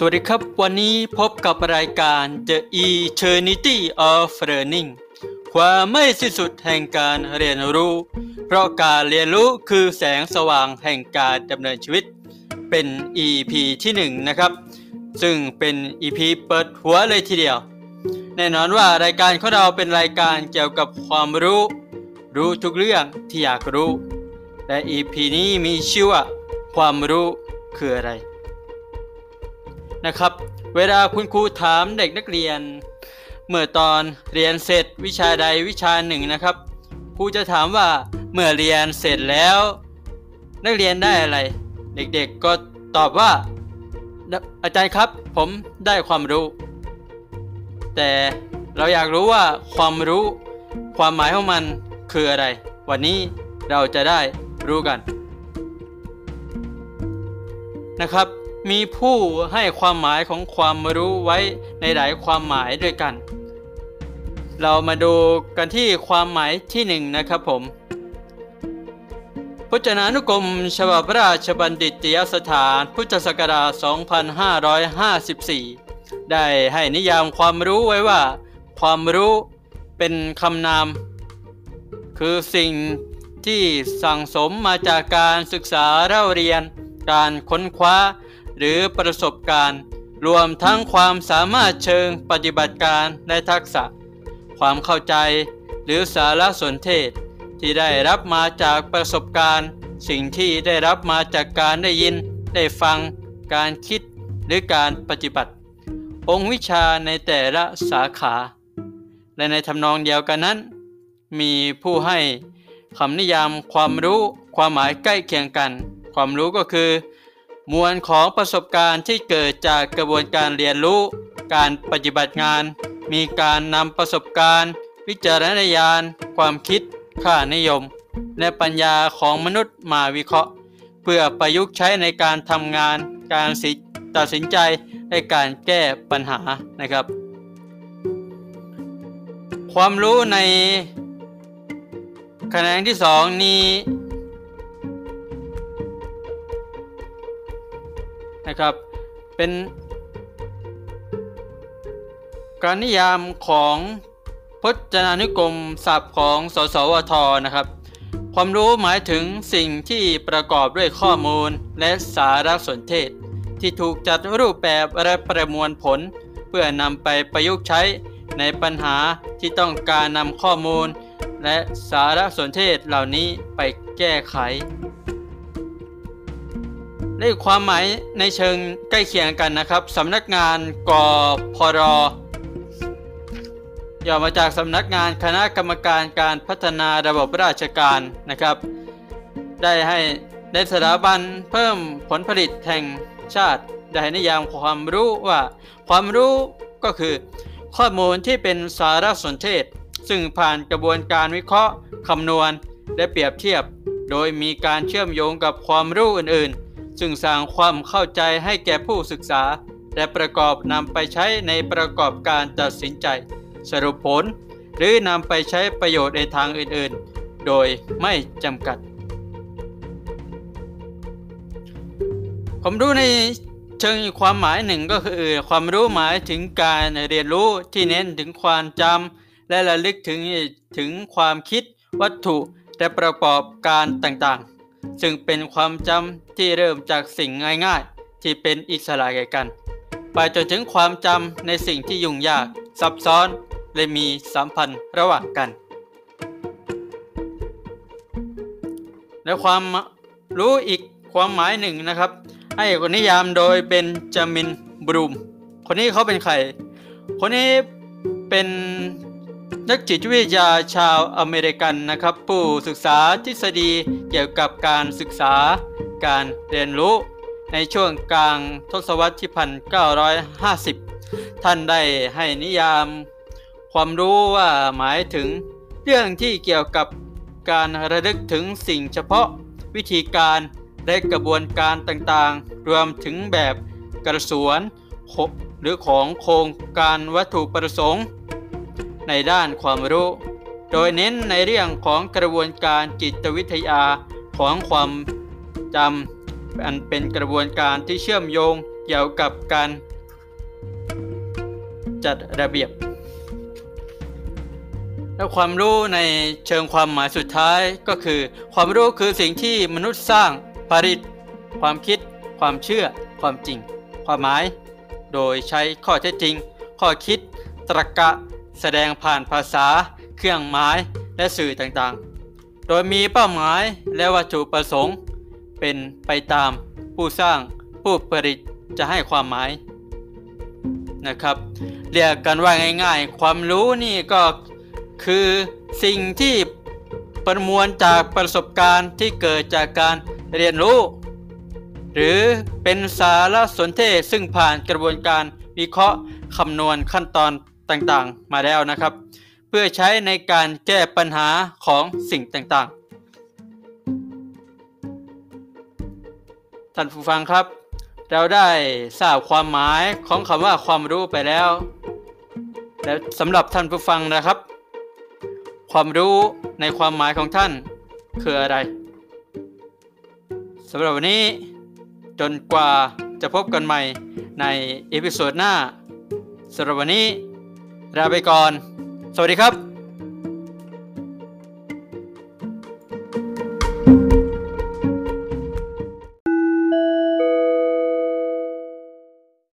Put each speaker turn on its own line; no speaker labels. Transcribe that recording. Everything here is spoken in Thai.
สวัสดีครับ วันนี้พบกับรายการ The Eternity of Learning ความไม่สิ้นสุดแห่งการเรียนรู้ เพราะการเรียนรู้คือแสงสว่างแห่งการดำเนินชีวิต เป็น EP ที่ 1นนะครับ ซึ่งเป็น EP เปิดหัวเลยทีเดียว แน่นอนว่ารายการของเราเป็นรายการเกี่ยวกับความรู้ รู้ทุกเรื่องที่อยากรู้ และ EP นี้มีชื่อว่าความรู้คืออะไร นะครับ เวลาคุณครูถามเด็กนักเรียน เมื่อตอนเรียนเสร็จวิชาใดวิชาหนึ่งนะครับครูจะถามว่าเมื่อเรียนเสร็จแล้ว นักเรียนได้อะไร เด็กๆก็ตอบว่าอาจารย์ครับ ผมได้ความรู้ แต่เราอยากรู้ว่าความรู้ความหมายของมันคืออะไร วันนี้เราจะได้รู้กันนะครับ มีผู้ให้ความหมายของความรู้ไว้ในหลายความหมายด้วยกัน เรามาดูกันที่ความหมายที่หนึ่งนะครับผม พจนานุกรมฉบับราชบัณฑิตยสถานพุทธศักราช 2554 ได้ให้นิยามความรู้ไว้ว่า ความรู้เป็นคำนาม คือสิ่งที่สั่งสมมาจากการศึกษาเล่าเรียน การค้นคว้า หรือประสบการณ์ รวมทั้งความสามารถเชิงปฏิบัติการและทักษะ ความเข้าใจ หรือสารสนเทศ ที่ได้รับมาจากประสบการณ์ สิ่งที่ได้รับมาจากการได้ยิน ได้ฟัง การคิดหรือการปฏิบัติ องค์วิชาในแต่ละสาขา และในทำนองเดียวกันนั้น มีผู้ให้คำนิยามความรู้ ความหมายใกล้เคียงกัน ความรู้ก็คือ มวลของประสบการณ์ที่เกิดจากกระบวนการเรียนรู้ การปฏิบัติงาน มีการนำประสบการณ์ วิจารณญาณ ความคิด ค่านิยม และปัญญาของมนุษย์มาวิเคราะห์ เพื่อประยุกต์ใช้ในการทำงาน การตัดสินใจและการแก้ปัญหานะครับ ความรู้ในคะแขนที่สองนี้ นะครับ เป็นการนิยามของพจนานุกรมศัพท์ของสสวทนะครับ ความรู้หมายถึงสิ่งที่ประกอบด้วยข้อมูลและสารสนเทศ ที่ถูกจัดรูปแบบและประมวลผล เพื่อนำไปประยุกต์ใช้ในปัญหาที่ต้องการนำข้อมูล และสารสนเทศเหล่านี้ไปแก้ไข ในความหมายในเชิงใกล้เคียงกันนะครับสำนักงานกพรย่อมาจากสำนักงานคณะกรรมการการพัฒนาระบบราชการนะครับ ได้ให้ในสถาบันเพิ่มผลผลิตแห่งชาติได้นิยามความรู้ว่าความรู้ก็คือ ข้อมูลที่เป็นสารสนเทศ ซึ่งผ่านกระบวนการวิเคราะห์คำนวณ และเปรียบเทียบ โดยมีการเชื่อมโยงกับความรู้อื่นๆ ซึ่งสร้างความเข้าใจให้แก่ผู้ศึกษา และประกอบนำไปใช้ในประกอบการตัดสินใจ สรุปผล หรือนำไปใช้ประโยชน์ในทางอื่นๆ โดยไม่จำกัด ผมรู้ในเชิงความหมายหนึ่งก็คือความรู้หมายถึงการเรียนรู้ที่เน้นถึงความจำและระลึกถึงถึงความคิดวัตถุและประกอบการต่างๆ ซึ่งเป็นความจำที่เริ่มจากสิ่งง่ายๆ ที่เป็นอิสระแก่กัน ไปจนถึงความจำในสิ่งที่ยุ่งยากซับซ้อนและมีสัมพันธ์ระหว่างกัน และความรู้อีกความหมายหนึ่งนะครับ ให้คนนิยามโดยเป็นจามินบรูม คนนี้เขาเป็นใคร คนนี้เป็น นักจิตวิทยาชาวอเมริกันนะครับ ผู้ศึกษาทฤษฎีเกี่ยวกับการศึกษา การเรียนรู้ ในช่วงกลางทศวรรษที่พันเก้าร้อยห้าสิบท่านได้ให้นิยาม ความรู้ว่าหมายถึงเรื่องที่เกี่ยวกับการระลึกถึงสิ่งเฉพาะวิธีการและกระบวนการต่างๆ รวมถึงแบบกระสวนหรือของโครงการวัตถุประสงค์ ในด้านความรู้ โดยเน้นในเรื่องของกระบวนการจิตวิทยาของความจำอันเป็นกระบวนการที่เชื่อมโยงเกี่ยวกับการจัดระเบียบ และความรู้ในเชิงความหมายสุดท้ายก็คือ ความรู้คือสิ่งที่มนุษย์สร้างผลิตความคิด ความเชื่อ ความจริง ความหมาย โดยใช้ข้อเท็จจริง ข้อคิด ตรรกะ แสดงผ่านภาษา เครื่องหมาย และสื่อต่างๆ โดยมีเป้าหมายและวัตถุประสงค์ เป็นไปตามผู้สร้างผู้ผลิตจะให้ความหมายนะครับ เรียกกันว่าง่ายๆ ความรู้นี่ก็คือสิ่งที่ประมวลจากประสบการณ์ที่เกิดจากการเรียนรู้ หรือเป็นสารสนเทศซึ่งผ่านกระบวนการวิเคราะห์คำนวณขั้นตอน ต่างๆ มาแล้วนะครับ เพื่อใช้ในการแก้ปัญหาของสิ่งต่างๆ ท่านผู้ฟังครับ เราได้ทราบความหมายของคำว่าความรู้ไปแล้ว แล้วสำหรับท่านผู้ฟังนะครับ ความรู้ในความหมายของท่านคืออะไรสำหรับวันนี้จนกว่าจะพบกันใหม่ใน episode หน้าสำหรับวันนี้ ลาไปก่อน สวัสดีครับ